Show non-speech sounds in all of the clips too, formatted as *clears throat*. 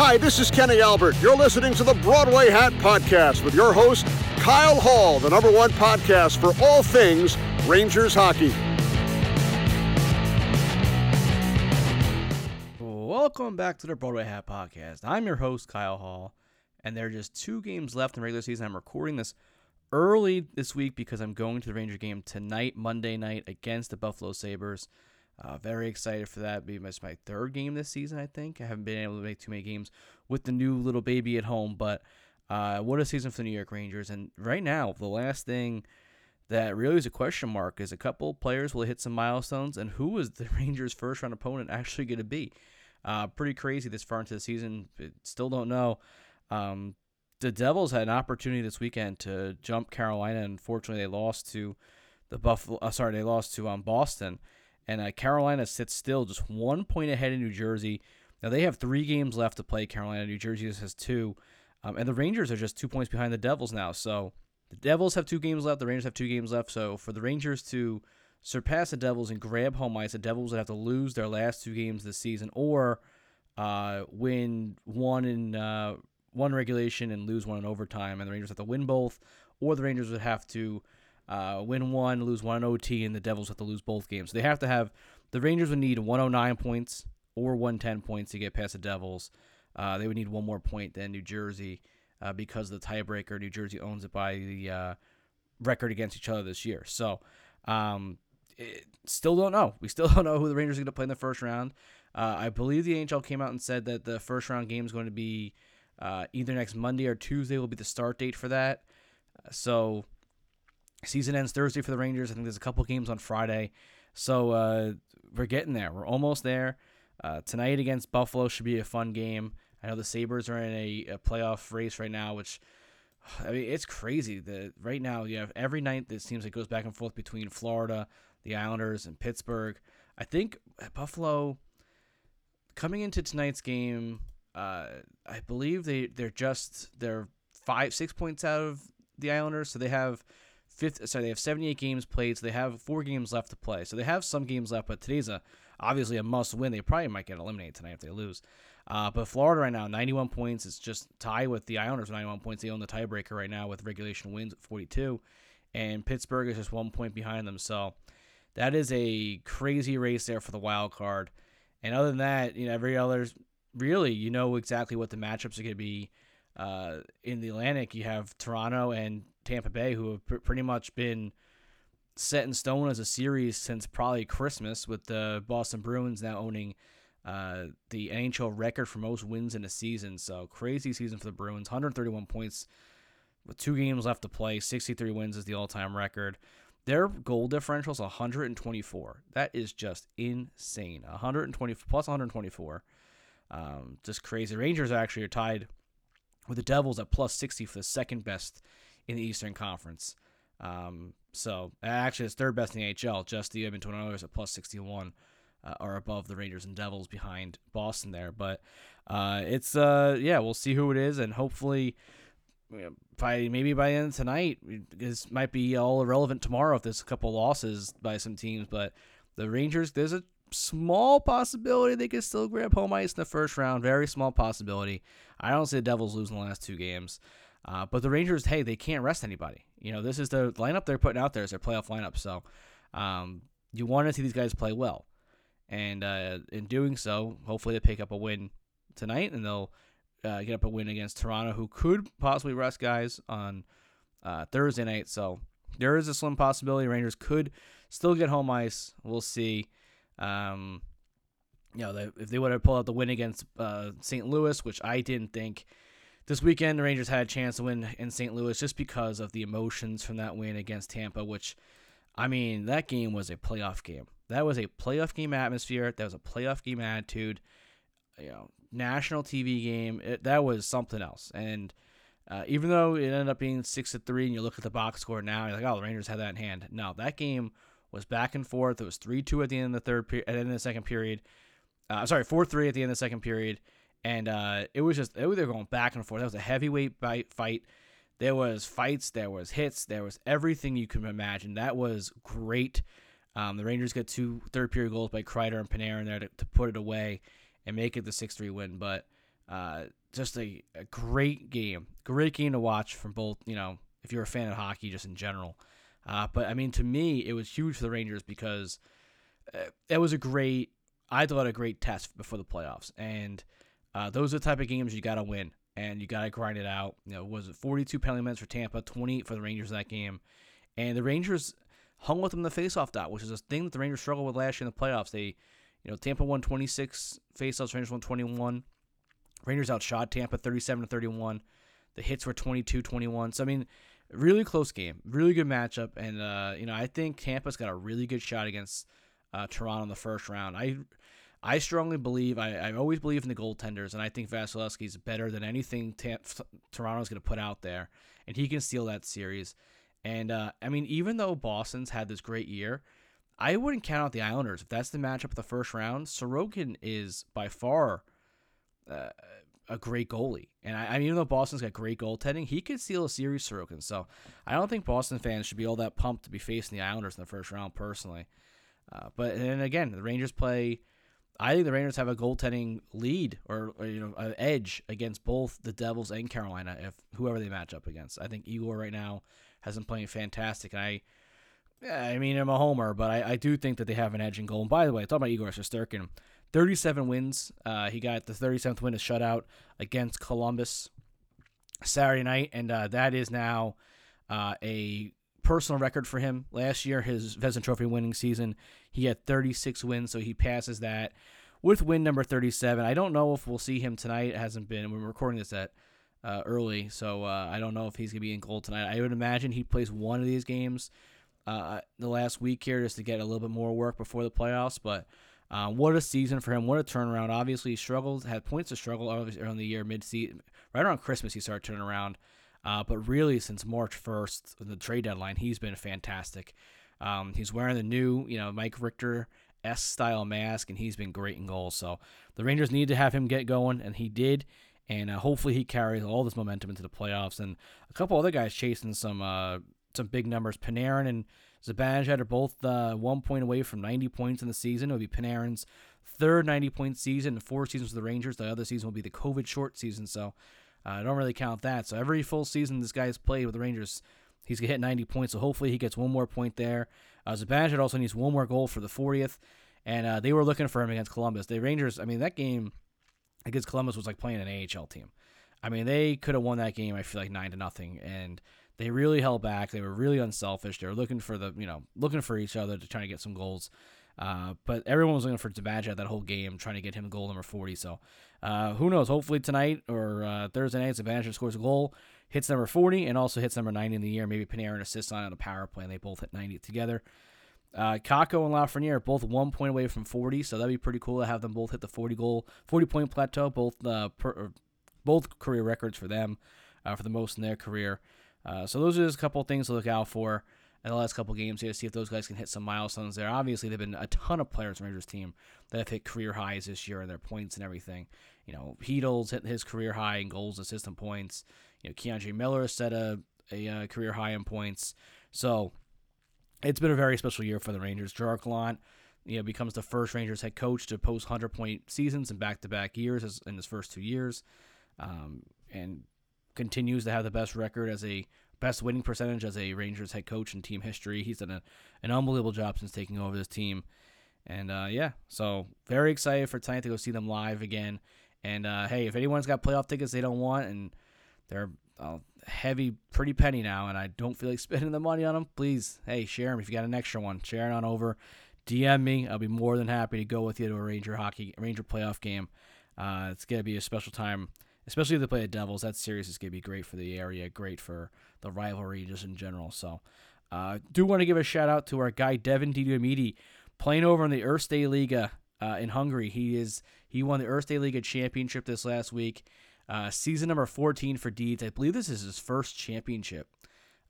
Hi, this is Kenny Albert. You're listening to the Broadway Hat Podcast with your host, Kyle Hall, the number one podcast for all things Rangers hockey. Welcome back to the Broadway Hat Podcast. I'm your host, Kyle Hall, and there are just two games left in regular season. I'm recording this early this week because I'm going to the Ranger game tonight, Monday night, against the Buffalo Sabres. Uh, very excited for that. Be my, my third game this season, I think. I haven't been able to make too many games with the new little baby at home, but uh, what a season for the New York Rangers. And right now, the last thing that really is a question mark is a couple players will hit some milestones, and who is the *laughs* Rangers' first round opponent actually going to be? Uh, pretty crazy this far into the season. Still don't know. Um, the Devils had an opportunity this weekend to jump Carolina. Unfortunately, they lost to the Buffalo. Uh, sorry, they lost to um, Boston and uh, Carolina sits still, just one point ahead of New Jersey. Now they have three games left to play. Carolina, New Jersey just has two, um, and the Rangers are just two points behind the Devils now. So the Devils have two games left. The Rangers have two games left. So for the Rangers to surpass the Devils and grab home ice, the Devils would have to lose their last two games this season, or uh, win one in uh, one regulation and lose one in overtime, and the Rangers have to win both, or the Rangers would have to uh, win one, lose one in OT, and the Devils have to lose both games. They have to have the Rangers would need 109 points or 110 points to get past the Devils. Uh, they would need one more point than New Jersey uh, because of the tiebreaker. New Jersey owns it by the uh, record against each other this year. So, um, it, still don't know. We still *laughs* don't know who the Rangers are going to play in the first round. Uh, I believe the NHL came out and said that the first round game is going to be uh, either next Monday or Tuesday will be the start date for that. So Season ends Thursday for the Rangers. I think there's a couple games on Friday. So uh, we're getting there. We're almost there. Uh, tonight against Buffalo should be a fun game. I know the Sabres are in a, a playoff race right now, which I mean it's crazy. The right now you have every night that seems like goes back and forth between Florida, the Islanders, and Pittsburgh. I think Buffalo coming into tonight's game, uh, I believe they they're just they're five six points out of the Islanders, so they have fifth. Sorry, they have 78 games played, so they have four games left to play. So they have some games left, but today's a obviously a must win. They probably might get eliminated tonight if they lose. Uh, but Florida right now, 91 points. It's just tied with the Islanders, 91 points. They own the tiebreaker right now with regulation wins 42, and Pittsburgh is just one point behind them. So that is a crazy race there for the wild card. And other than that, you know, every other really, you know exactly what the matchups are going to be. Uh, in the Atlantic, you have Toronto and Tampa Bay, who have pr- pretty much been set in stone as a series since probably Christmas, with the Boston Bruins now owning uh, the NHL record for most wins in a season. So crazy season for the Bruins, 131 points with two games left to play. 63 wins is the all-time record. Their goal differential is 124. That is just insane. 120 plus 124. Um, just crazy. Rangers actually are tied with the Devils at plus 60 for the second best in the Eastern Conference. Um, so actually, it's third best in the HL. Just the Edmonton Oilers at plus 61 uh, are above the Rangers and Devils behind Boston there. But uh, it's uh, yeah, we'll see who it is, and hopefully. by maybe by the end of tonight, this might be all irrelevant tomorrow if there's a couple losses by some teams. But the Rangers, there's a small possibility they could still grab home ice in the first round. Very small possibility. I don't see the Devils losing the last two games. Uh, but the Rangers, hey, they can't rest anybody. You know, this is the lineup they're putting out there is their playoff lineup. So um, you want to see these guys play well. And uh, in doing so, hopefully they pick up a win tonight and they'll uh, get up a win against Toronto, who could possibly rest guys on uh, Thursday night. So there is a slim possibility Rangers could still get home ice. We'll see. Um, you know, if they would have pulled out the win against uh, St. Louis, which I didn't think – this weekend, the Rangers had a chance to win in St. Louis just because of the emotions from that win against Tampa, which I mean, that game was a playoff game. That was a playoff game atmosphere. That was a playoff game attitude. You know, national TV game. It, that was something else. And uh, even though it ended up being six to three, and you look at the box score now, you're like, oh, the Rangers had that in hand. No, that game was back and forth. It was three two at the end of the third period, at the end of the second period. I'm uh, sorry, four three at the end of the second period, and uh, it was just they were going back and forth. That was a heavyweight fight. There was fights, there was hits, there was everything you can imagine. That was great. Um, the Rangers got two third period goals by Kreider and Panarin there to, to put it away and make it the six three win. But uh, just a, a great game, great game to watch from both. You know, if you're a fan of hockey, just in general. Uh, but I mean, to me, it was huge for the Rangers because uh, it was a great, I thought, a great test before the playoffs. And uh, those are the type of games you got to win and you got to grind it out. You know, was it 42 penalty minutes for Tampa, 28 for the Rangers in that game, and the Rangers hung with them in the faceoff dot, which is a thing that the Rangers struggled with last year in the playoffs. They, you know, Tampa won 26 faceoffs, Rangers won 21. Rangers outshot Tampa 37 to 31. The hits were 22-21. So I mean, really close game, really good matchup, and uh, you know, I think Tampa's got a really good shot against uh, Toronto in the first round. I I strongly believe, I, I always believe in the goaltenders, and I think Vasilevskiy is better than anything Tam- Toronto's going to put out there, and he can steal that series. And, uh, I mean, even though Boston's had this great year, I wouldn't count out the Islanders. If that's the matchup of the first round, Sorokin is by far uh, a great goalie. And I, I, mean, even though Boston's got great goaltending, he could steal a series, Sorokin. So I don't think Boston fans should be all that pumped to be facing the Islanders in the first round, personally. Uh, but then again, the Rangers play I think the Rangers have a goaltending lead or, or, you know an edge against both the Devils and Carolina if whoever they match up against. I think Igor right now has been playing fantastic. And I, I mean I'm a homer, but I, I do think that they have an edge in goal. And by the way, talking about Igor Shesterkin, 37 wins. Uh, he got the 37th win a shutout against Columbus Saturday night, and uh, that is now uh, a personal record for him. Last year, his Vezina Trophy winning season, he had 36 wins, so he passes that with win number 37. I don't know if we'll see him tonight. It hasn't been. We're recording this at uh, early, so uh, I don't know if he's gonna be in goal tonight. I would imagine he plays one of these games uh, the last week here just to get a little bit more work before the playoffs. But uh, what a season for him! What a turnaround! Obviously, he struggled, had points to struggle early in the year, mid season, right around Christmas. He started turning around. Uh, but really, since March 1st, the trade deadline, he's been fantastic. Um, he's wearing the new, you know, Mike Richter S style mask, and he's been great in goals. So the Rangers need to have him get going, and he did. And uh, hopefully, he carries all this momentum into the playoffs. And a couple other guys chasing some uh, some big numbers. Panarin and Zibanejad are both uh, one point away from 90 points in the season. It'll be Panarin's third 90 point season in four seasons with the Rangers. The other season will be the COVID short season. So uh, I don't really count that. So every full season this guy's played with the Rangers, he's hit 90 points. So hopefully he gets one more point there. Uh, Zibanejad also needs one more goal for the 40th, and uh, they were looking for him against Columbus. The Rangers, I mean, that game against Columbus was like playing an AHL team. I mean, they could have won that game. I feel like nine to nothing, and they really held back. They were really unselfish. They were looking for the you know looking for each other to try to get some goals. Uh, but everyone was looking for Zibanejad that whole game, trying to get him goal number 40. So uh, who knows? Hopefully tonight or uh, Thursday night, Zibanejad scores a goal, hits number 40, and also hits number 90 in the year. Maybe Panarin assists on it on a power play, and they both hit 90 together. Uh, Kakko and Lafreniere are both one point away from 40, so that'd be pretty cool to have them both hit the 40 goal, 40 point plateau. Both uh, per, both career records for them uh, for the most in their career. So those are just a couple things to look out for in the last couple games here to see if those guys can hit some milestones there. Obviously, there've been a ton of players in Rangers team that have hit career highs this year in their points and everything. You know, Chytil's hit his career high in goals, assists, and points. You know, K'Andre Miller set a, a, a uh, career high in points. So it's been a very special year for the Rangers. Gerard Gallant, you know, becomes the first Rangers head coach to post 100 point seasons in back to back years in his first two years, um, and continues to have the best record as a best winning percentage as a Rangers head coach in team history. He's done a, an unbelievable job since taking over this team. And uh, yeah, so very excited for tonight to go see them live again. And uh, hey, if anyone's got playoff tickets they don't want and they're a heavy, pretty penny now, and I don't feel like *laughs* spending the money on them, please, hey, share them if you got an extra one. Share it on over. DM me. I'll be more than happy to go with you to a Ranger hockey, Ranger playoff game. Uh, it's gonna be a special time especially if they play the Devils. That series is going to be great for the area, great for the rivalry just in general. So, Uh, do want to give a shout out to our guy Devin DiDiomete playing over in the Erste Liga uh, in Hungary. He is he won the Erste Liga championship this last week. Uh, season number 14 for Deeds. I believe this is his first championship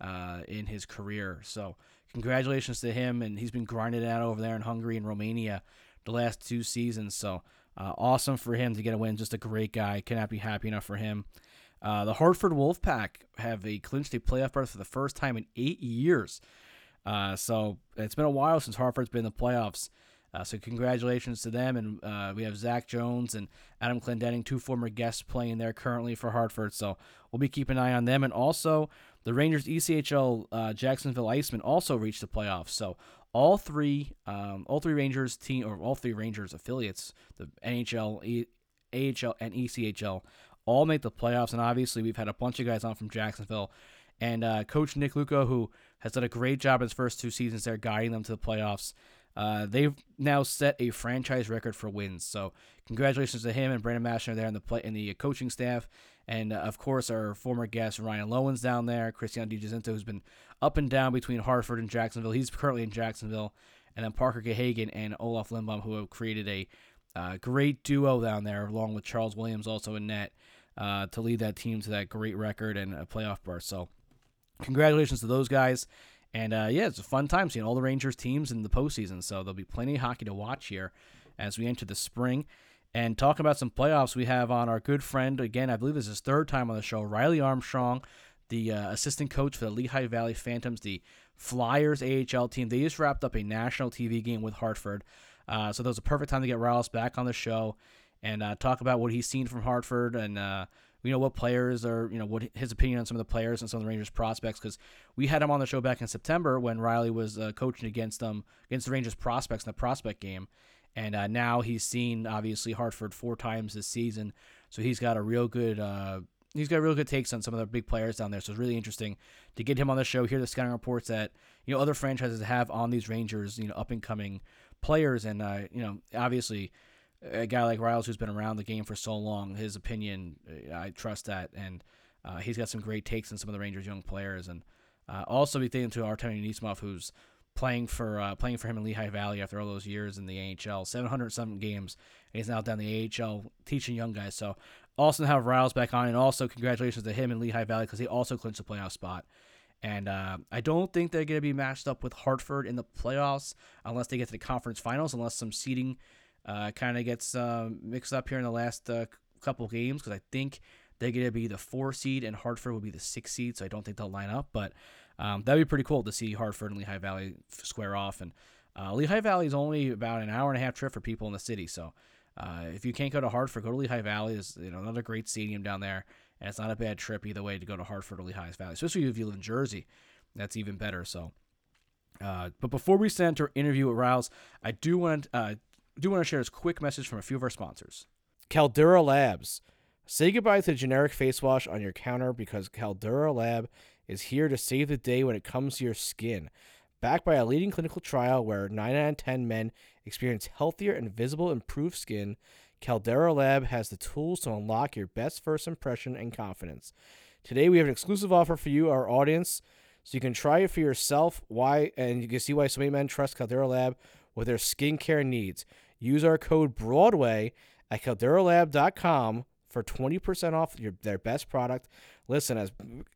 uh, in his career. So congratulations to him, and he's been grinding out over there in Hungary and Romania the last two seasons. So uh, awesome for him to get a win. Just a great guy. Cannot be happy enough for him. Uh, the Hartford Wolfpack have a clinched a playoff berth for the first time in eight years. Uh, so it's been a while since Hartford's been in the playoffs. Uh, so congratulations to them, and uh, we have Zach Jones and Adam Clendenning, two former guests playing there currently for Hartford. So we'll be keeping an eye on them, and also the Rangers ECHL uh, Jacksonville Icemen also reached the playoffs. So all three, um, all three Rangers team or all three Rangers affiliates, the NHL, e- AHL, and ECHL, all make the playoffs. And obviously, we've had a bunch of guys on from Jacksonville, and uh, Coach Nick Luukko, who has done a great job in his first two seasons there, guiding them to the playoffs. Uh, they've now set a franchise record for wins. So congratulations to him and Brandon Mashinter there in the play in the coaching staff, and uh, of course our former guest Ryan Lowens down there, Christian DiGiacinto, who's been up and down between Hartford and Jacksonville. He's currently in Jacksonville, and then Parker Gahagen and Olof Lindbom, who have created a uh, great duo down there, along with Charles Williams also in net, uh, to lead that team to that great record and a playoff berth. So congratulations to those guys. And uh, yeah, it's a fun time seeing all the Rangers teams in the postseason. So there'll be plenty of hockey to watch here as we enter the spring. And talking about some playoffs, we have on our good friend, again, I believe this is his third time on the show, Riley Armstrong, the uh, assistant coach for the Lehigh Valley Phantoms, the Flyers AHL team. They just wrapped up a national TV game with Hartford. Uh, so that was a perfect time to get Riles back on the show and uh, talk about what he's seen from Hartford and uh, you know what players are you know what his opinion on some of the players and some of the Rangers prospects because we had him on the show back in September when Riley was uh, coaching against them against the Rangers prospects in the prospect game, and uh, now he's seen obviously Hartford four times this season, so he's got a real good. Uh, he's got real good takes on some of the big players down there, so it's really interesting to get him on the show. Hear the scouting reports that you know other franchises have on these Rangers, you know, up and coming players, and uh, you know, obviously, a guy like Riles who's been around the game for so long, his opinion, uh, I trust that, and uh, he's got some great takes on some of the Rangers' young players, and uh, also be thinking to Artemi Nismov, who's playing for uh, playing for him in Lehigh Valley after all those years in the AHL, 700 something games. He's now down the AHL teaching young guys. So to have Riles back on, and also congratulations to him in Lehigh Valley because he also clinched a playoff spot. And uh, I don't think they're going to be matched up with Hartford in the playoffs unless they get to the conference finals, unless some seeding uh, kind of gets uh, mixed up here in the last uh, couple games. Because I think they're going to be the four seed and Hartford will be the six seed. So I don't think they'll line up. But um, that'd be pretty cool to see Hartford and Lehigh Valley square off. And uh, Lehigh Valley is only about an hour and a half trip for people in the city. So uh, if you can't go to Hartford, go to Lehigh Valley. Is you know another great stadium down there and it's not a bad trip either way to go to Hartford or Lehigh Valley, especially if you live in Jersey. That's even better. So, uh, but before we send our interview with Riles, I do want uh, do want to share this quick message from a few of our sponsors. Caldera Labs. Say goodbye to generic face wash on your counter because Caldera Lab is here to save the day when it comes to your skin. Backed by a leading clinical trial where 9 out of 10 men experience healthier and visible improved skin, Caldera Lab has the tools to unlock your best first impression and confidence. Today we have an exclusive offer for you, our audience, so you can try it for yourself. Why and you can see why so many men trust Caldera Lab with their skincare needs. Use our code Broadway at calderalab.com for 20% off your their best product. Listen, as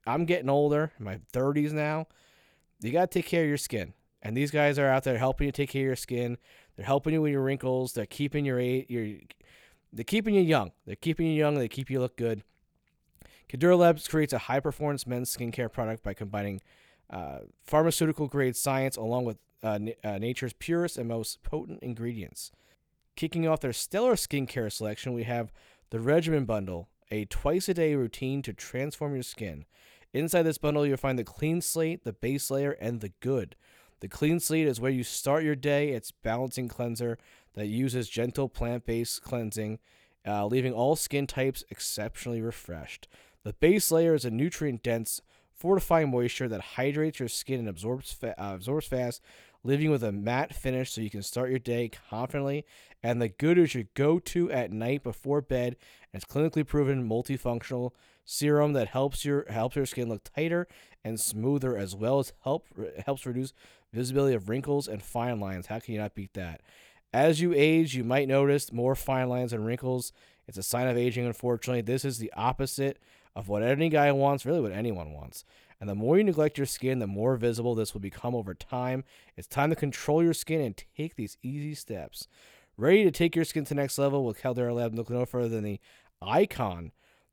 I'm getting older, in my 30s now, you got to take care of your skin. And these guys are out there helping you take care of your skin. They're helping you with your wrinkles. They're keeping your your they're keeping you young. They're keeping you young. They keep you look good. Caldera Labs creates a high performance men's skincare product by combining uh, pharmaceutical grade science along with uh, uh, nature's purest and most potent ingredients. Kicking off their stellar skincare selection, we have the Regimen Bundle, a twice a day routine to transform your skin. Inside this bundle, you'll find the clean slate, the base layer, and the good. The clean slate is where you start your day. It's balancing cleanser that uses gentle plant-based cleansing, uh, leaving all skin types exceptionally refreshed. The base layer is a nutrient-dense, fortifying moisture that hydrates your skin and absorbs fa- uh, absorbs fast, leaving with a matte finish so you can start your day confidently. And the good is your go-to at night before bed, it's clinically proven multifunctional serum that helps your helps your skin look tighter and smoother, as well as help helps reduce visibility of wrinkles and fine lines. How can you not beat that? As you age, you might notice more fine lines and wrinkles. It's a sign of aging, unfortunately. This is the opposite of what any guy wants, really, what anyone wants. And the more you neglect your skin, the more visible this will become over time. It's time to control your skin and take these easy steps. Ready to take your skin to the next level with Caldera Lab? Look no further than the Icon.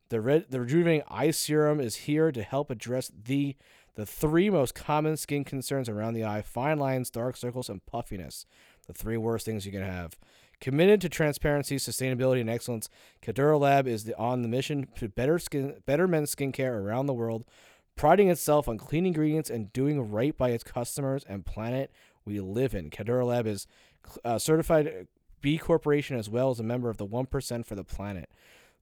The, red, the rejuvenating eye serum is here to help address the the three most common skin concerns around the eye: fine lines, dark circles, and puffiness. The three worst things you can have. Committed to transparency, sustainability, and excellence, Caldera Lab is the, on the mission to better skin, better men's skincare around the world, priding itself on clean ingredients and doing right by its customers and planet we live in. Caldera Lab is uh, certified B Corporation as well as a member of the 1% for the planet.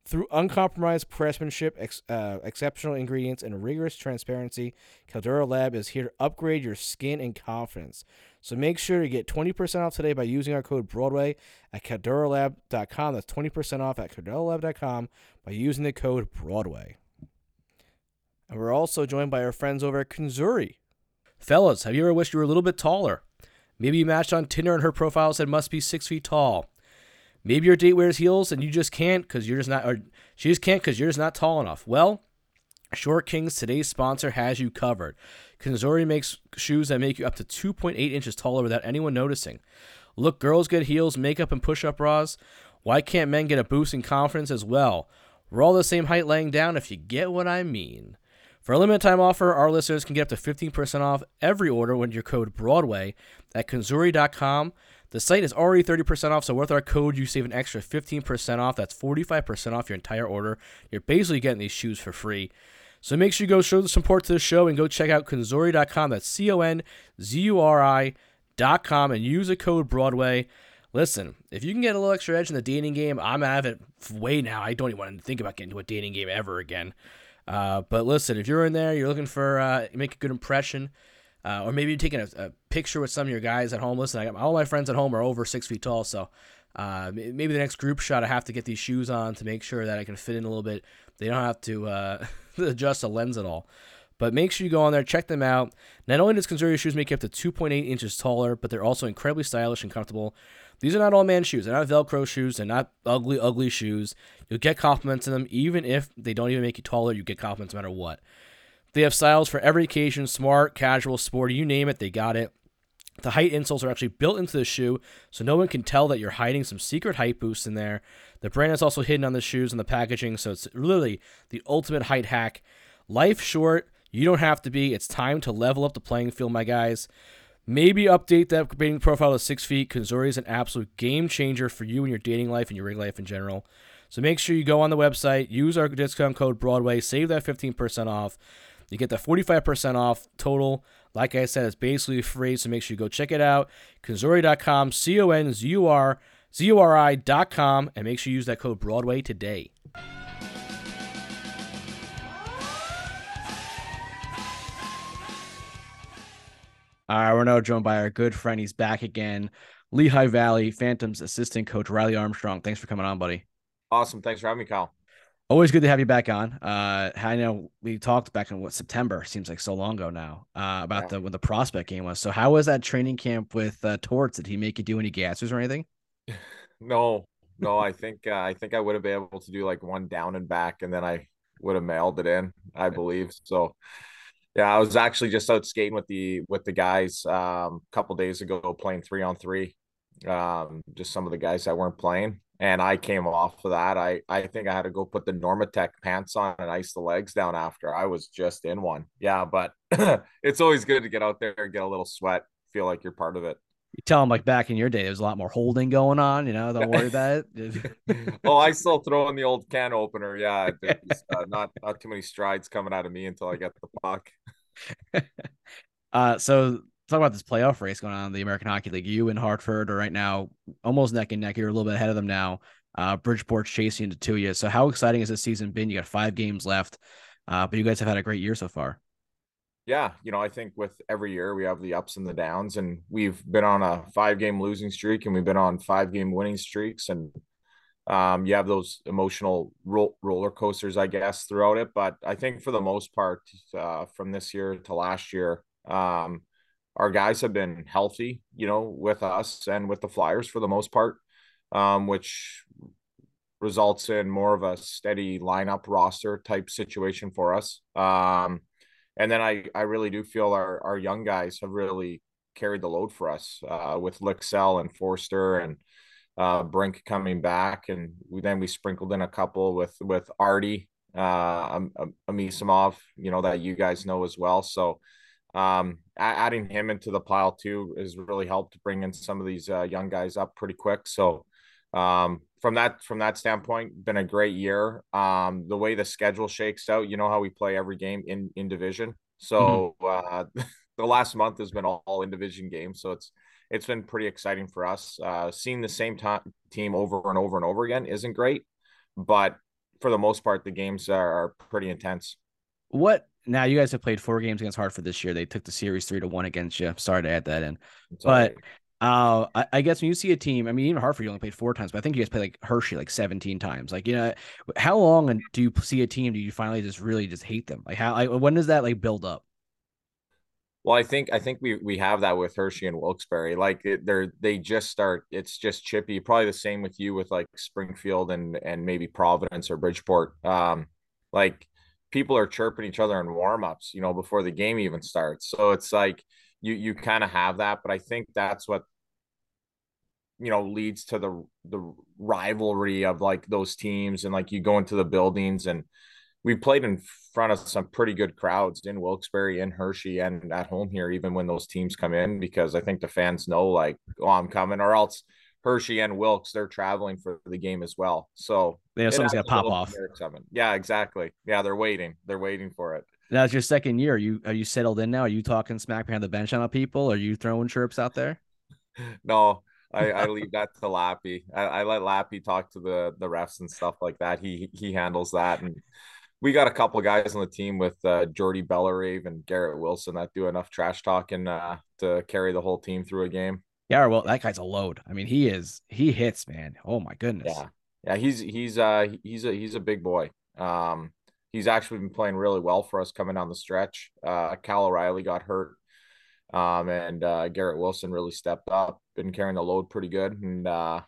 Through uncompromised craftsmanship, ex, uh, exceptional ingredients, and rigorous transparency, Caldera Lab is here to upgrade your skin and confidence. So make sure to get 20% off today by using our code Broadway at calderalab.com. That's 20% off at calderalab.com by using the code Broadway. And we're also joined by our friends over at Conzuri. Fellas, have you ever wished you were a little bit taller? Maybe you matched on Tinder and her profile said must be six feet tall. Maybe your date wears heels and you just can't because you're just not, or she just can't because you're just not tall enough. Well, Short Kings, today's sponsor, has you covered. Conzuri makes shoes that make you up to 2.8 inches taller without anyone noticing. Look, girls get heels, makeup, and push up bras. Why can't men get a boost in confidence as well? We're all the same height laying down if you get what I mean. For a limited time offer, our listeners can get up to 15% off every order with your code BROADWAY at conzuri.com. The site is already 30% off, so with our code, you save an extra 15% off. That's 45% off your entire order. You're basically getting these shoes for free. So make sure you go show the support to the show and go check out conzuri.com. That's C O N Z U R I.com and use the code Broadway. Listen, if you can get a little extra edge in the dating game, I'm out of it way now. I don't even want to think about getting into a dating game ever again. Uh, but listen, if you're in there, you're looking for uh, make a good impression, uh, or maybe you're taking a, a, picture with some of your guys at home. Listen, I got all my friends at home are over six feet tall, so uh, maybe the next group shot I have to get these shoes on to make sure that I can fit in a little bit. They don't have to uh, *laughs* adjust the lens at all. But make sure you go on there, check them out. Not only does Conzuri shoes make you up to 2.8 inches taller, but they're also incredibly stylish and comfortable. These are not all man shoes. They're not Velcro shoes. They're not ugly, ugly shoes. You'll get compliments in them, even if they don't even make you taller. You get compliments no matter what. They have styles for every occasion smart, casual, sporty, you name it, they got it. The height insoles are actually built into the shoe, so no one can tell that you're hiding some secret height boost in there. The brand is also hidden on the shoes and the packaging, so it's really the ultimate height hack. Life short, you don't have to be. It's time to level up the playing field, my guys. Maybe update that dating profile to six feet. Conzuri is an absolute game changer for you and your dating life and your regular life in general. So make sure you go on the website, use our discount code Broadway, save that 15% off. You get the 45% off total. Like I said, it's basically free, so make sure you go check it out. Conzuri.com, C O N Z U R Z U R I.com, and make sure you use that code Broadway today. All right, we're now joined by our good friend. He's back again. Lehigh Valley Phantoms assistant coach Riley Armstrong. Thanks for coming on, buddy. Awesome. Thanks for having me, Kyle. Always good to have you back on. Uh, I know we talked back in what September seems like so long ago now uh, about yeah. the when the prospect game was. So how was that training camp with uh, Torts? Did he make you do any gassers or anything? *laughs* No, no. I think uh, I think I would have been able to do like one down and back, and then I would have mailed it in. I believe so. Yeah, I was actually just out skating with the with the guys um, a couple days ago, playing three on three. Um, just some of the guys that weren't playing, and I came off of that. I I think I had to go put the Normatec pants on and ice the legs down after. I was just in one. Yeah, but *laughs* it's always good to get out there and get a little sweat, feel like you're part of it. You tell them like back in your day, there's a lot more holding going on. You know, don't worry *laughs* about it. *laughs* oh, I still throw in the old can opener. Yeah, uh, not not too many strides coming out of me until I get the puck. uh, so talk about this playoff race going on in the American Hockey League. You and Hartford are right now almost neck and neck. You're a little bit ahead of them now. Uh, Bridgeport's chasing into two years. So how exciting has this season been? You got five games left, uh, but you guys have had a great year so far. Yeah, you know, I think with every year we have the ups and the downs, and we've been on a five game losing streak, and we've been on five game winning streaks, and Um, you have those emotional ro- roller coasters, I guess, throughout it. But I think for the most part, uh, from this year to last year, um, our guys have been healthy, you know, with us and with the Flyers for the most part, um, which results in more of a steady lineup roster type situation for us. Um, and then I, I really do feel our, our young guys have really carried the load for us uh, with Lycksell and Foerster and uh, Brink coming back, and we, then we sprinkled in a couple with with Artie uh, Anisimov, you know that you guys know as well. So um, adding him into the pile too has really helped to bring in some of these uh, young guys up pretty quick. So um, from that from that standpoint, been a great year. Um, the way the schedule shakes out, you know how we play every game in in division. So mm-hmm. uh, *laughs* the last month has been all, all in division games. So it's it's been pretty exciting for us. Uh, seeing the same t- team over and over and over again isn't great, but for the most part, the games are, are pretty intense. What now? You guys have played four games against Hartford this year. They took the series three to one against you. Sorry to add that in, but uh, I, I, guess when you see a team, I mean, even Hartford, you only played four times, but I think you guys played like Hershey like 17 times. Like, you know, how long do you see a team? Do you finally just really just hate them? Like, how, like, when does that like build up? Well, I think I think we we have that with Hershey and Wilkes-Barre. Like they're they just start. It's just chippy. Probably the same with you with like Springfield and and maybe Providence or Bridgeport. Um, like people are chirping each other in warm-ups, you know, before the game even starts. So it's like you you kind of have that, but I think that's what you know leads to the the rivalry of like those teams and like you go into the buildings and we played in front of some pretty good crowds in Wilkes-Barre and Hershey and at home here, even when those teams come in, because I think the fans know like, oh, I'm coming, or else Hershey and Wilkes, they're traveling for the game as well. So yeah, something's gonna pop off. Yeah, exactly. Yeah, they're waiting. They're waiting for it. Now it's your second year. Are you are you settled in now? Are you talking smack behind the bench on people? Are you throwing chirps out there? *laughs* no, I, I leave that to Lappy. I, I let Lappy talk to the the refs and stuff like that. He he handles that and we got a couple guys on the team with uh, Jordy Bellerive and Garrett Wilson that do enough trash talking uh, to carry the whole team through a game. Yeah, well, that guy's a load. I mean, he is he hits, man. Oh my goodness. Yeah, yeah, he's he's uh he's a he's a big boy. Um, he's actually been playing really well for us coming down the stretch. Uh, Cal O'Reilly got hurt, um, and uh, Garrett Wilson really stepped up, been carrying the load pretty good, and uh,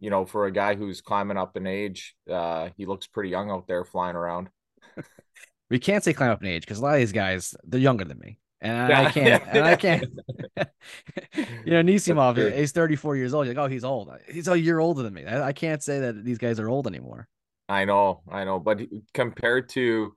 you know, for a guy who's climbing up in age, uh, he looks pretty young out there flying around *laughs* we can't say climb up in age because a lot of these guys they're younger than me, *laughs* and I, can't. and I can't. you know, Nisimov, he's 34 years old. You're like, oh, he's old. He's a year older than me. I, I can't say that these guys are old anymore. I know, I know, but compared to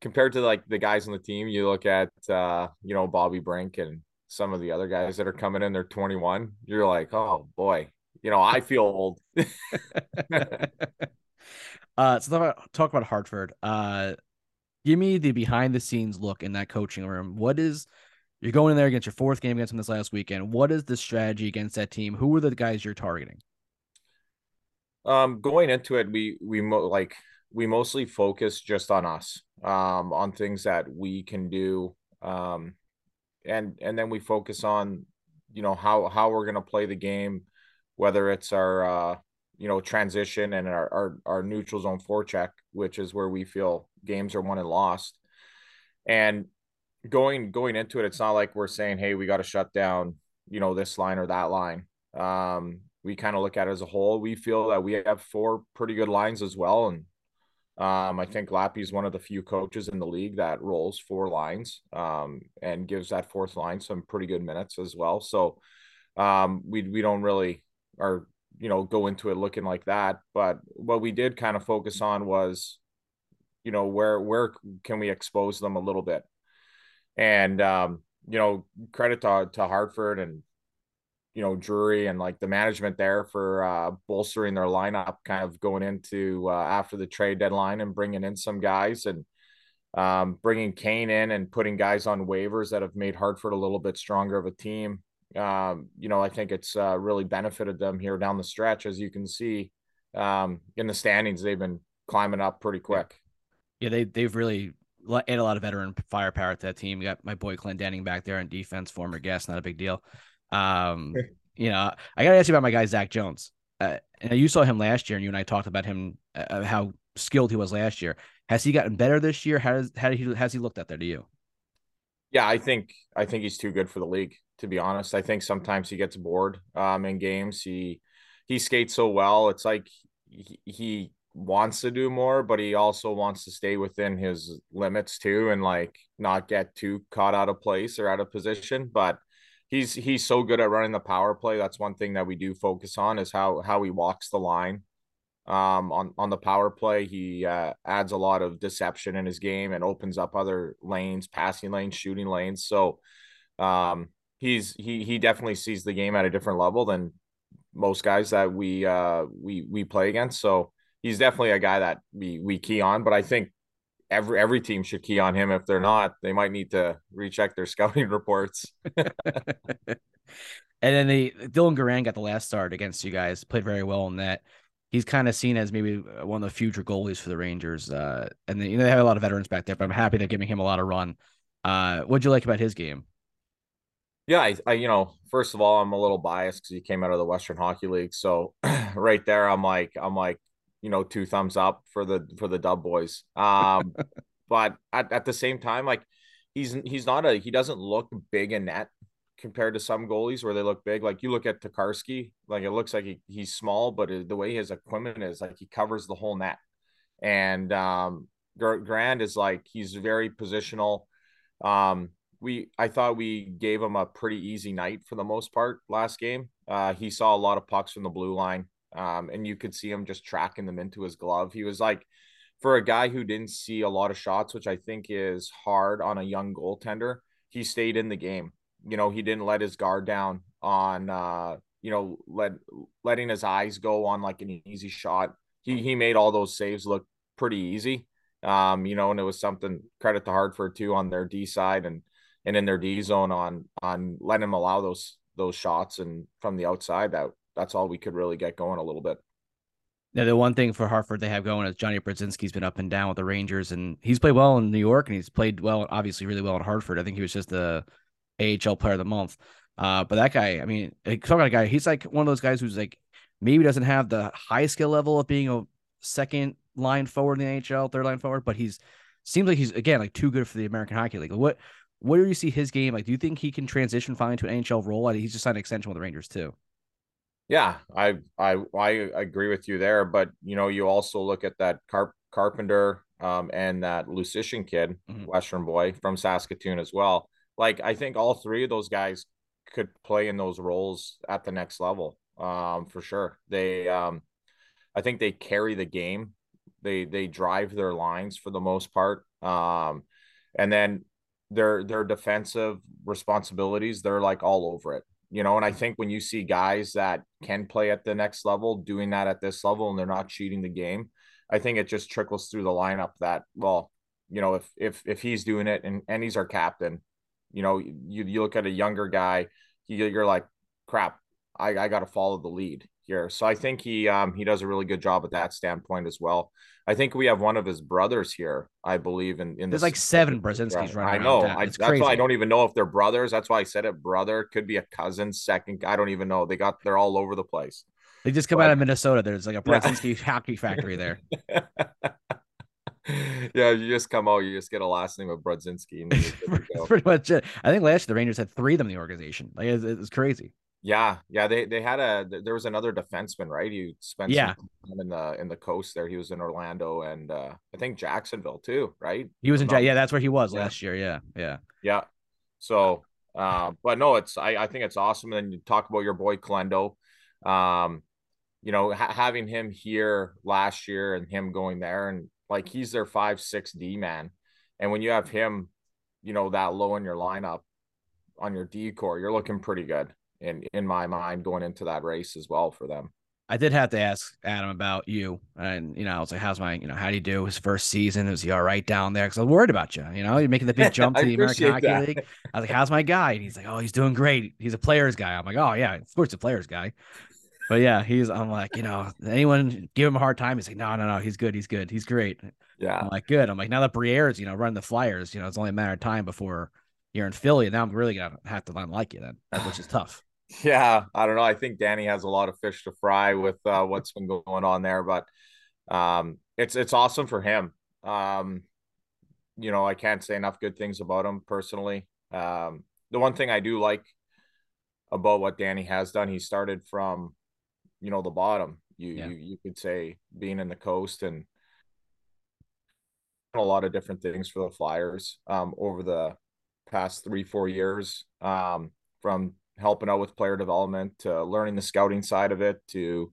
compared to like the guys on the team, you look at uh, you know Bobby Brink and some of the other guys that are coming in. They're 21. You're like, oh boy, you know, I feel old. *laughs* Uh, so talk about, talk about Hartford. Uh, give me the behind the scenes look in that coaching room. What is you're going in there against your fourth game against them this last weekend? What is the strategy against that team? Who are the guys you're targeting? Um, going into it, we we mo- like we mostly focus just on us, um, on things that we can do, um, and and then we focus on, you know, how how we're gonna play the game, whether it's our uh, you know, transition and our, our, our neutral zone forecheck, which is where we feel games are won and lost. And going going into it, it's not like we're saying, hey, we got to shut down, you know, this line or that line. Um, we kind of look at it as a whole. We feel that we have four pretty good lines as well. And um, I think Lappy is one of the few coaches in the league that rolls four lines um, and gives that fourth line some pretty good minutes as well. So um, we we don't really are you know go into it looking like that but what we did kind of focus on was you know where where can we expose them a little bit and um you know credit to, to hartford and you know drury and like the management there for uh bolstering their lineup kind of going into uh, after the trade deadline and bringing in some guys and um, bringing Kane in and putting guys on waivers that have made Hartford a little bit stronger of a team um, you know, I think it's uh, really benefited them here down the stretch. As you can see um, in the standings, they've been climbing up pretty quick. Yeah, they they've really added a lot of veteran firepower to that team. You got my boy Clendenning back there on defense, former guest, not a big deal. Um, you know, I gotta ask you about my guy Zach Jones. uh, and you saw him last year, and you and I talked about him uh, how skilled he was last year. Has he gotten better this year? How does how did he has he looked out there to you? Yeah, I think I think he's too good for the league. To be honest, I think sometimes he gets bored um, in games. He he skates so well. It's like he, he wants to do more, but he also wants to stay within his limits too, and like not get too caught out of place or out of position. But he's he's so good at running the power play. That's one thing that we do focus on is how how he walks the line. Um, on on the power play, he uh, adds a lot of deception in his game and opens up other lanes, passing lanes, shooting lanes. So, um, he's he he definitely sees the game at a different level than most guys that we uh we we play against. So he's definitely a guy that we we key on. But I think every every team should key on him. If they're not, they might need to recheck their *laughs* scouting reports. *laughs* and then the Dylan Garand got the last start against you guys, played very well in that. He's kind of seen as maybe one of the future goalies for the Rangers. Uh, and they, you know, they have a lot of veterans back there, but I'm happy they're giving him a lot of run. Uh, what'd you like about his game? Yeah, I, I, you know, first of all, I'm a little biased because he came out of the Western Hockey League. So *clears throat* right there, I'm like, I'm like, you know, two thumbs up for the for the Dub boys. Um, *laughs* but at, at the same time, like he's he's not a he doesn't look big in net compared to some goalies where they look big. Like you look at Tokarski, like it looks like he, he's small, but the way his equipment is, like he covers the whole net. And um, Garand is like he's very positional. Um, we I thought we gave him a pretty easy night for the most part last game. Uh, he saw a lot of pucks from the blue line, um, and you could see him just tracking them into his glove. He was like, for a guy who didn't see a lot of shots, which I think is hard on a young goaltender, he stayed in the game. You know, he didn't let his guard down on, uh, you know, let letting his eyes go on like an easy shot. He he made all those saves look pretty easy. Um, you know, and it was something credit to Hartford too on their D side and and in their D zone on on letting him allow those those shots and from the outside that that's all we could really get going a little bit. Yeah, the one thing for Hartford they have going is Johnny Brodzinski's been up and down with the Rangers, and he's played well in New York, and he's played well, obviously, really well in Hartford. I think he was just the AHL Player of the Month. Uh, but that guy, I mean, talk about a guy. He's like one of those guys who's like maybe doesn't have the high skill level of being a second line forward in the NHL, third line forward, but he's seems like he's again like too good for the American Hockey League. What where do you see his game? Like, do you think he can transition finally to an NHL role? He's just signed an extension with the Rangers too. Yeah, I I I agree with you there, but you know, you also look at that Carp Carpenter um, and that Lucian kid, mm-hmm. Western boy from Saskatoon as well. Like, I think all three of those guys could play in those roles at the next level, um, for sure. They, um, I think they carry the game. They they drive their lines for the most part. Um, and then their their defensive responsibilities, they're like all over it. You know, and I mm. think when you see guys that can play at the next level doing that at this level and they're not cheating the game, I think it just trickles through the lineup that, well, you know, if if if he's doing it and, and he's our captain, you know, you, you look at a younger guy, you, you're like, crap, I, I got to follow the lead here. So I think he um he does a really good job at that standpoint as well. I think we have one of his brothers here, I believe. In, in there's like seven Brodzinskis running. I know. I, that's why I don't even know if they're brothers. That's why I said it. Brother could be a cousin, second. I don't even know. They got they're all over the place. They just come but, out of Minnesota. There's like a Brodzinski yeah. hockey factory there. *laughs* yeah, you just come out, you just get a last name of Brodzinski. *laughs* pretty much it. I think last year the Rangers had three of them in the organization. Like it's, it's crazy. Yeah, yeah, they they had a there was another defenseman, right? He spent yeah in the in the coast there. He was in Orlando and uh I think Jacksonville too, right? He was in yeah, that's where he was yeah. last year. Yeah, yeah, yeah. So, uh, but no, it's I I think it's awesome. And you talk about your boy Calendo, um, you know, ha- having him here last year and him going there and like he's their five six D man, and when you have him, you know that low in your lineup on your D core, you're looking pretty good in in my mind going into that race as well for them. I did have to ask Adam about you, and you know, I was like, "How's my, you know, how do you do his first season? Is he all right down there?" Because I was worried about you. You know, you're making the big *laughs* jump to the American Hockey that. League. I was like, "How's my guy?" And he's like, "Oh, he's doing great. He's a players guy." I'm like, "Oh yeah, of course, a players guy." But yeah, he's. I'm like, you know, anyone give him a hard time? He's like, "No, no, no, he's good. He's good. He's great." Yeah. I'm like, good. I'm like, now that Briere's, you know, running the Flyers, you know, it's only a matter of time before you're in Philly. And now I'm really gonna have to like you then, which is tough. Yeah, I don't know. I think Danny has a lot of fish to fry with uh, what's been going on there, but um, it's it's awesome for him. Um, you know, I can't say enough good things about him personally. Um, the one thing I do like about what Danny has done, he started from, you know, the bottom. You yeah. you, you could say being in the coast and a lot of different things for the Flyers um, over the past three four years, um, from helping out with player development to learning the scouting side of it to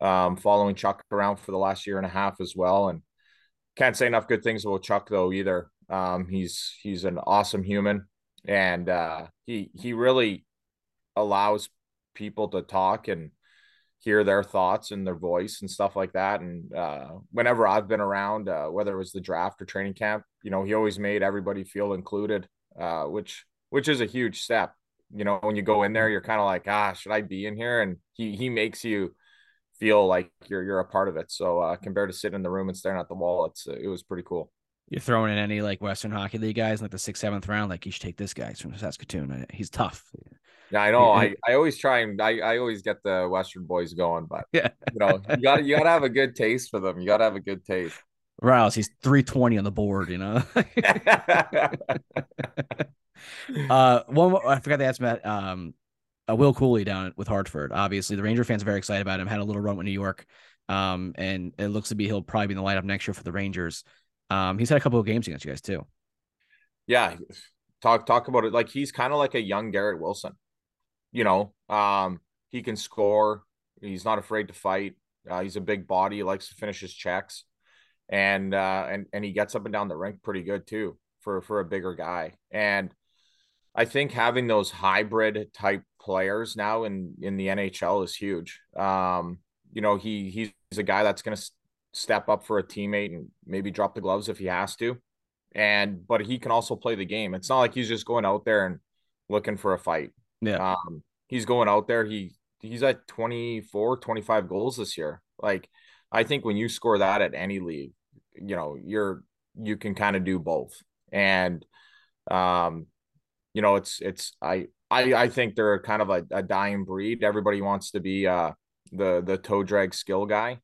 um, following Chuck around for the last year and a half as well. And can't say enough good things about Chuck though either. Um, he's he's an awesome human, and uh, he he really allows people to talk and hear their thoughts and their voice and stuff like that. And uh, whenever I've been around, uh, whether it was the draft or training camp, you know, he always made everybody feel included, uh, which which is a huge step. You know, when you go in there, you're kind of like, ah, should I be in here? And he he makes you feel like you're you're a part of it. So uh, compared to sitting in the room and staring at the wall, it's it was pretty cool. You're throwing in any like Western Hockey League guys, like the sixth, seventh round, like you should take this guy from Saskatoon. He's tough. Yeah, I know. *laughs* I, I always try and I, I always get the Western boys going, but *laughs* yeah, you know, you gotta you got to have a good taste for them. You got to have a good taste. Rouse, he's 320 on the board, you know. *laughs* *laughs* uh, one I forgot to ask about um, uh, Will Cuylle down with Hartford. Obviously, the Ranger fans are very excited about him. Had a little run with New York, um, and it looks to be he'll probably be in the lineup next year for the Rangers. Um, he's had a couple of games against you guys too. Yeah, talk talk about it. Like he's kind of like a young Garrett Wilson. You know, um, he can score. He's not afraid to fight. Uh, he's a big body. He likes to finish his checks, and uh, and and he gets up and down the rink pretty good too for for a bigger guy. And I think having those hybrid type players now in in the NHL is huge. Um, you know, he he's a guy that's going to step up for a teammate and maybe drop the gloves if he has to. And but he can also play the game. It's not like he's just going out there and looking for a fight. Yeah. Um, he's going out there. He he's at 24, 25 goals this year. Like I think when you score that at any league, you know, you're you can kind of do both. And um, you know, it's it's I I I think they're kind of a, a dying breed. Everybody wants to be uh the the toe drag skill guy,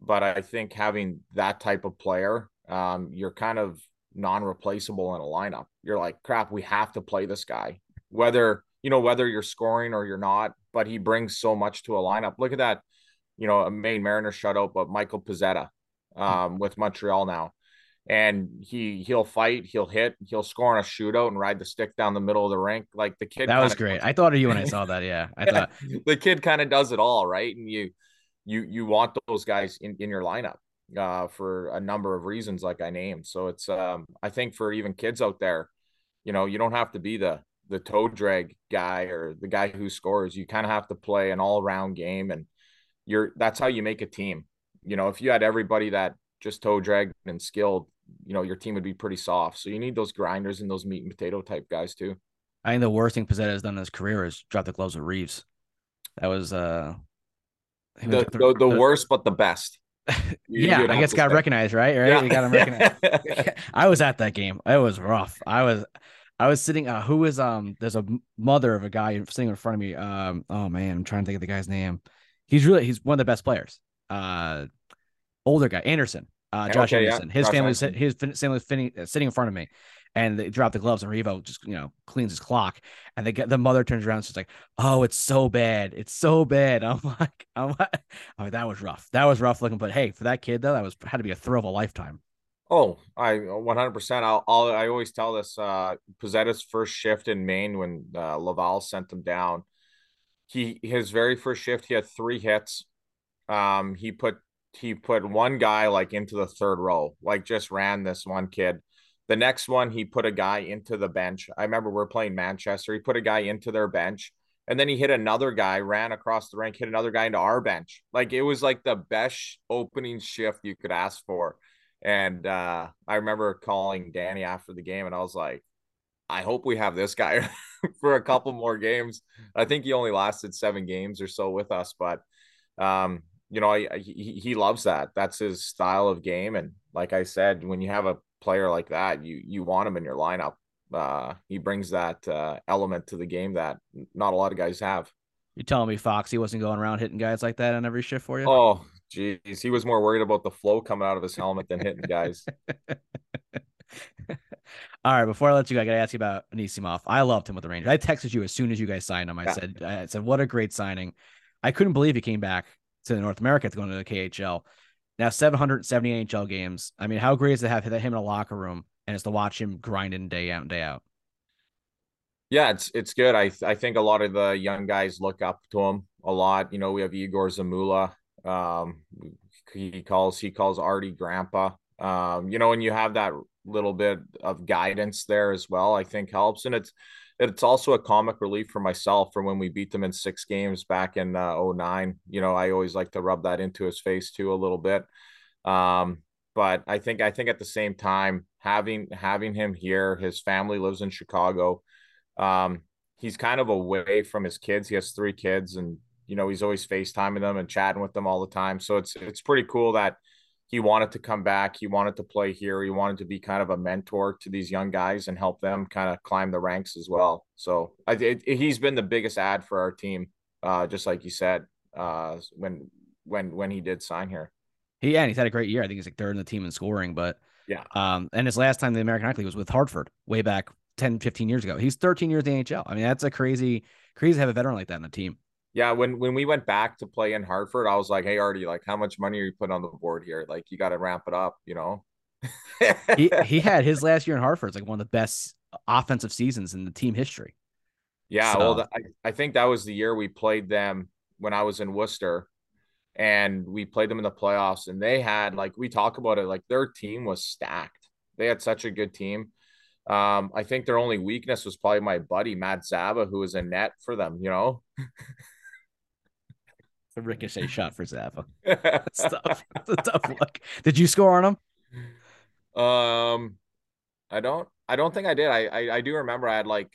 but I think having that type of player, um, you're kind of non-replaceable in a lineup. You're like, crap, we have to play this guy, whether you know whether you're scoring or you're not. But he brings so much to a lineup. Look at that, you know, a Maine Mariner shutout, but Michael Pezzetta um, with Montreal now and he he'll fight, he'll hit, he'll score on a shootout and ride the stick down the middle of the rink. Like the kid That was great. I thought of you when I saw that. *laughs* Yeah. I yeah, thought *laughs* the kid kind of does it all, right? And you you you want those guys in, in your lineup uh for a number of reasons like I named. So it's um I think for even kids out there, you know, you don't have to be the the toe drag guy or the guy who scores. You kind of have to play an all-around game and you're that's how you make a team. You know, if you had everybody that just toe dragged and skilled, you know, your team would be pretty soft. So you need those grinders and those meat and potato type guys too. I think the worst thing Pezzetta has done in his career is drop the gloves with Reaves. That was uh the, the, the worst but the best. *laughs* You, yeah, I guess got recognized, right? Right? Yeah. You got him recognized. *laughs* *laughs* I was at that game. It was rough. I was I was sitting uh who is um there's a mother of a guy sitting in front of me. Um oh man, I'm trying to think of the guy's name. He's really he's one of the best players. Uh older guy, Anderson, uh, Josh okay, Anderson. Yeah. His Josh family's Anderson. his family's sitting, uh, sitting in front of me, and they drop the gloves, and Revo just you know cleans his clock, and they get the mother turns around, and she's like, "Oh, it's so bad, it's so bad." *laughs* I'm like, I'm like, *laughs* oh, that was rough. That was rough looking, but hey, for that kid though, that was had to be a thrill of a lifetime. Oh, I 100%. I'll, I'll I always tell this. Uh, Pezzetta's first shift in Maine when uh, Laval sent him down, he his very first shift he had three hits. Um, he put he put one guy like into the third row, like just ran this one kid. The next one, he put a guy into the bench. I remember we are playing Manchester. He put a guy into their bench, and then he hit another guy, ran across the rank, hit another guy into our bench. Like it was like the best opening shift you could ask for. And uh, I remember calling Danny after the game, and I was like, I hope we have this guy *laughs* for a couple more games. I think he only lasted seven games or so with us, but um, you know, I, he, he loves that. That's his style of game. And like I said, when you have a player like that, you you want him in your lineup. Uh, he brings that uh, element to the game that not a lot of guys have. You telling me Foxy wasn't going around hitting guys like that on every shift for you? Oh, geez, he was more worried about the flow coming out of his helmet than hitting guys. *laughs* All right, before I let you go, I got to ask you about Anisimov. I loved him with the Rangers. I texted you as soon as you guys signed him. I Yeah. said, I said, what a great signing. I couldn't believe he came back to North America to go into the KHL. Now 770 NHL games. I mean, how great is it to have him in a locker room and is to watch him grinding day out and day out. Yeah, it's it's good. I I think a lot of the young guys look up to him a lot. You know, we have Egor Zamula. Um, he calls he calls Artie Grandpa. Um, you know, and you have that little bit of guidance there as well. I think helps, and it's it's also a comic relief for myself from when we beat them in six games back in uh, 09. You know, I always like to rub that into his face too a little bit. Um, but I think I think at the same time having having him here, his family lives in Chicago um, he's kind of away from his kids. He has three kids, and you know he's always FaceTiming them and chatting with them all the time. So it's it's pretty cool that he wanted to come back. He wanted to play here. He wanted to be kind of a mentor to these young guys and help them kind of climb the ranks as well. So I, it, he's been the biggest ad for our team, uh, just like you said uh, when when when he did sign here. He yeah, and he's had a great year. I think he's like third in the team in scoring, but Yeah. Um, and his last time in the American Hockey League was with Hartford way back 10, 15 years ago. He's 13 years in the NHL. I mean, that's a crazy, crazy to have a veteran like that in the team. Yeah, when when we went back to play in Hartford, I was like, "Hey, Artie, like, how much money are you putting on the board here? Like, you got to ramp it up, you know." He he *laughs* had his last year in Hartford. It's like one of the best offensive seasons in the team history. Yeah, So- well, I, I think that was the year we played them when I was in Worcester, and we played them in the playoffs. And they had like we talk about it, like their team was stacked. They had such a good team. Um, I think their only weakness was probably my buddy Matt Zaba, who was in net for them. You know, *laughs* A ricochet shot for Zaba. *laughs* That's tough. It's a tough look. Did you score on him? Um, I don't. I don't think I did. I, I I do remember I had like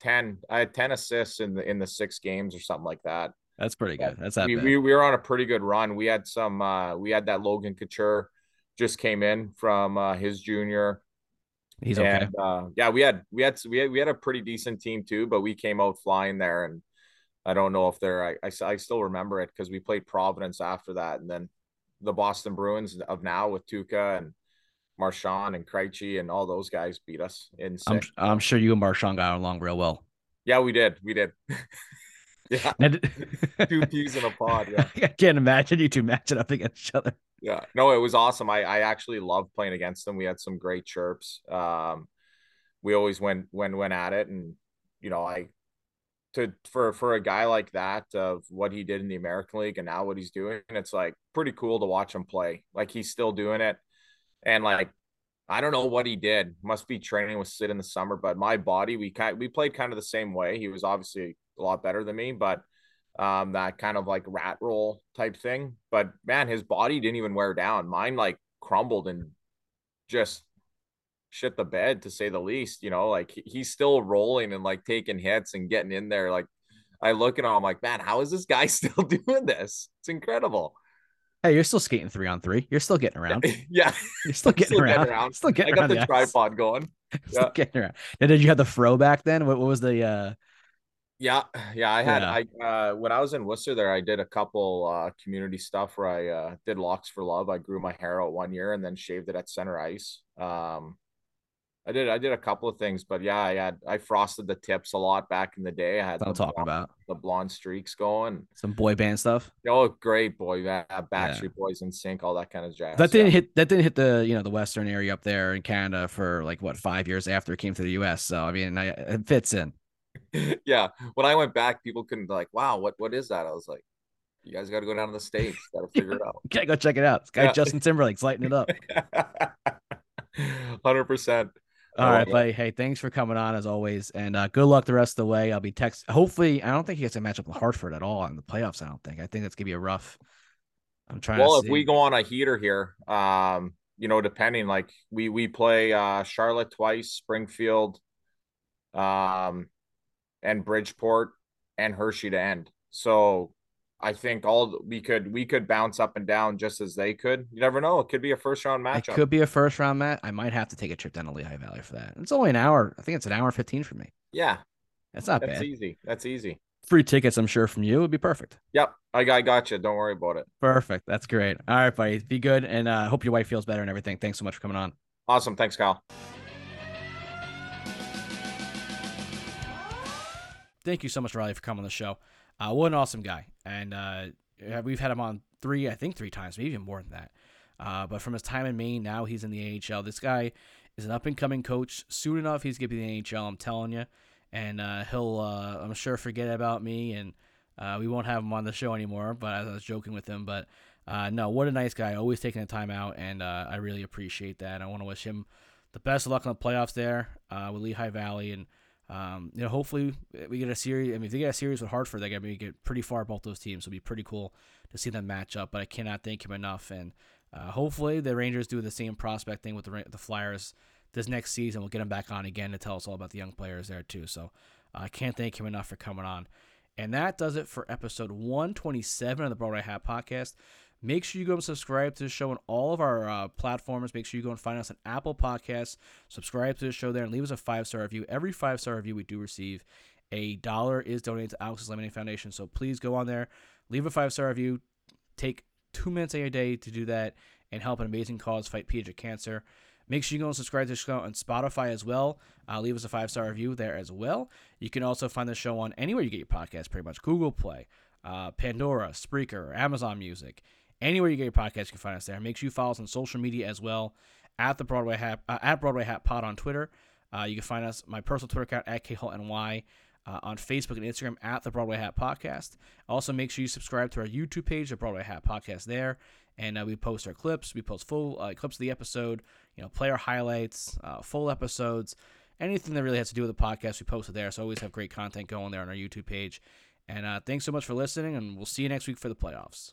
ten. I had ten assists in the in the six games or something like that. That's pretty good. That's that we, we we were on a pretty good run. We had some. uh We had that Logan Couture just came in from uh, his junior. He's okay. Uh, yeah, we had we had we had we had a pretty decent team too, but we came out flying there, and I don't know if they're. I I, I still remember it because we played Providence after that, and then the Boston Bruins of now with Tuukka and Marchand and Krejci and all those guys beat us in I'm. I'm sure you and Marchand got along real well. yeah, we did, we did. *laughs* yeah, *laughs* two peas in a pod. Yeah. *laughs* I can't imagine you two matching up against each other. Yeah, no, it was awesome. I I actually loved playing against them. We had some great chirps. Um, we always went went went at it, and you know, I to for for a guy like that of what he did in the American League and now what he's doing, it's like pretty cool to watch him play. Like he's still doing it, and like I don't know what he did. Must be training with Sid in the summer, but my body we kind we played kind of the same way. He was obviously a lot better than me, but um that kind of like rat roll type thing but man his body didn't even wear down mine like crumbled and just shit the bed to say the least you know like he's still rolling and like taking hits and getting in there like i look at him i'm like man how is this guy *laughs* still doing this it's incredible Hey, you're still skating three on three. You're still getting around. *laughs* yeah You're still *laughs* getting Still around. getting around. Still i got the ice. tripod going Still yeah. getting around. Now, did you have the fro back then? What, what was the uh Yeah, yeah, I had Yeah. I uh when I was in Worcester there, I did a couple uh community stuff where I uh did locks for love. I grew my hair out one year and then shaved it at center ice. Um I did I did a couple of things, but yeah, I had I frosted the tips a lot back in the day. I had I'm the talking blonde, about? the blonde streaks going. Some boy band stuff. Oh, great boy, yeah, Backstreet Boys NSYNC, all that kind of jazz. That didn't yeah. hit that didn't hit the you know the western area up there in Canada for like what five years after it came to the US. So I mean I, it fits in. *laughs* yeah. When I went back, people couldn't be like, wow, what what is that? I was like, you guys got to go down to the states, got to figure it out. *laughs* Okay, go check it out. This guy Yeah. Justin Timberlake's lighting it up. *laughs* Hundred percent. All I right, it. buddy. Hey, thanks for coming on as always, and uh, good luck the rest of the way. I'll be text. Hopefully, I don't think he gets a matchup with Hartford at all in the playoffs. I don't think. I think that's gonna be a rough. I'm trying. Well, if we go on a heater here, um, you know, depending, like we we play uh Charlotte twice, Springfield, um, and Bridgeport and Hershey to end. So I think all we could we could bounce up and down just as they could. You never know. It could be a first round it could be a first round match. I might have to take a trip down to Lehigh Valley for that. It's only an hour. I think it's an hour and fifteen for me. Yeah, That's not bad. that's bad. easy. That's easy. free tickets, I'm sure, from you would be perfect. Yep, I, I got you. Don't worry about it. Perfect. That's great. All right, buddy. Be good, and uh, hope your wife feels better and everything. Thanks so much for coming on. Awesome. Thanks, Kyle. Thank you so much, Riley, for coming on the show. Uh, what an awesome guy, and uh, we've had him on three, I think, three times, maybe even more than that. Uh, but from his time in Maine, now he's in the AHL. This guy is an up and coming coach. Soon enough, he's gonna be in the AHL. I'm telling you, and uh, he'll, uh, I'm sure, forget about me, and uh, we won't have him on the show anymore. But I was joking with him, but uh, no, what a nice guy. Always taking the time out, and uh, I really appreciate that. I want to wish him the best of luck in the playoffs there with Lehigh Valley, and um, you know, hopefully we get a series. I mean, if they get a series with Hartford, they're gonna get pretty far both those teams. It'll be pretty cool to see them match up. But I cannot thank him enough, and uh, hopefully, the Rangers do the same prospect thing with the the Flyers this next season. We'll get him back on again to tell us all about the young players there too. So uh, I can't thank him enough for coming on. And that does it for episode 127 of the Broadway Hat Podcast. Make sure you go and subscribe to the show on all of our uh, platforms. Make sure you go and find us on Apple Podcasts. Subscribe to the show there and leave us a five star review. Every five star review we do receive, a dollar is donated to Alex's Lemonade Foundation. So please go on there, leave a five star review. Take two minutes a day to do that and help an amazing cause fight pediatric cancer. Make sure you go and subscribe to the show on Spotify as well. Uh, leave us a five star review there as well. You can also find the show on anywhere you get your podcast, pretty much Google Play, uh, Pandora, Spreaker, Amazon Music. Anywhere you get your podcast, you can find us there. Make sure you follow us on social media as well at the Broadway Hat uh, at Broadway Hat Pod on Twitter. Uh, you can find us my personal Twitter account at KHallNY uh, on Facebook and Instagram at the Broadway Hat Podcast. Also, make sure you subscribe to our YouTube page, the Broadway Hat Podcast, there, and uh, we post our clips. We post full uh, clips of the episode, you know, player highlights, uh, full episodes, anything that really has to do with the podcast. We post it there. So always have great content going there on our YouTube page. And uh, thanks so much for listening, and we'll see you next week for the playoffs.